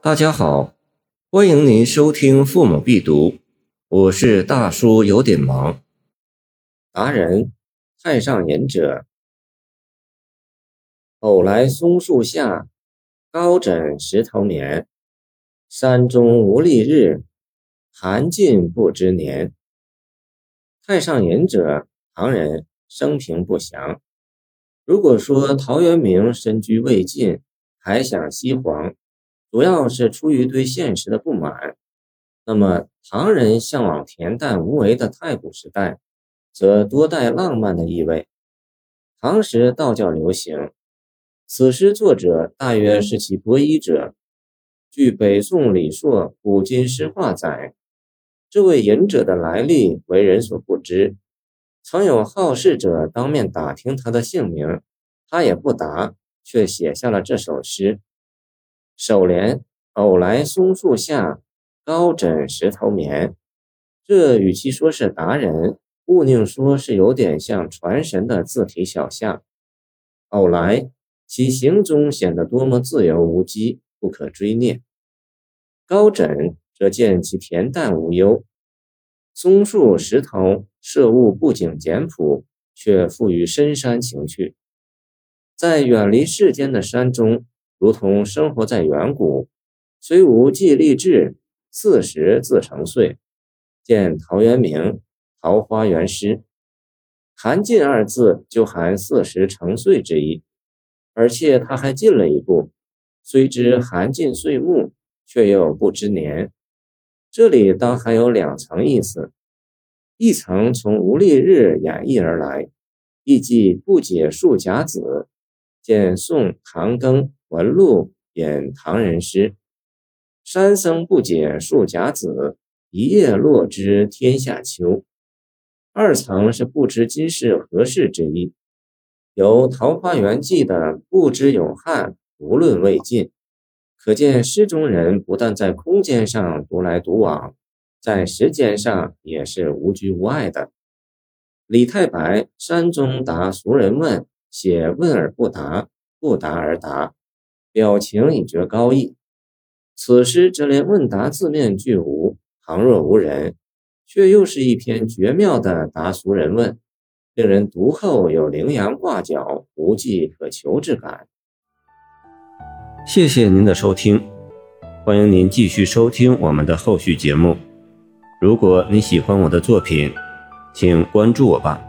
大家好，欢迎您收听《父母必读》，我是大叔，有点忙。达人，太上隐者。偶来松树下，高枕石头眠。山中无历日，寒尽不知年。太上隐者，唐人，生平不详。如果说陶渊明身居魏晋，还想西黄。主要是出于对现实的不满，那么唐人向往恬淡无为的太古时代，则多带浪漫的意味。唐时道教流行，此诗作者大约是其伯夷者。据北宋李硕《古今诗话》载，这位隐者的来历为人所不知，曾有好事者当面打听他的姓名，他也不答，却写下了这首诗。首联偶来松树下，高枕石头眠。这与其说是达人，勿宁说是有点像传神的自体小象。偶来，其行踪显得多么自由无羁，不可追念；高枕，则见其恬淡无忧。松树、石头，设物不仅简朴，却富于深山情趣。在远离世间的山中。如同生活在远古，虽无既立志，四十自成岁。见陶渊明《桃花源诗》，寒尽二字就含四十成岁之意，而且他还进了一步，虽知寒尽岁暮，却又不知年。这里当还有两层意思，一层从无历日演绎而来，意即不解数甲子。见宋唐庚。文录引唐人诗：“山僧不解数甲子，一叶落知天下秋。”二层是不知今世何事之意。由《桃花源记》的“不知有汉，无论魏晋”，可见诗中人不但在空间上独来独往，在时间上也是无拘无碍的。李太白山中答俗人问，写问而不答，不答而答。表情已觉高义，此诗则连问答字面俱无，旁若无人，却又是一篇绝妙的答俗人问，令人读后有羚羊挂角、无迹可求之感。谢谢您的收听，欢迎您继续收听我们的后续节目。如果你喜欢我的作品，请关注我吧。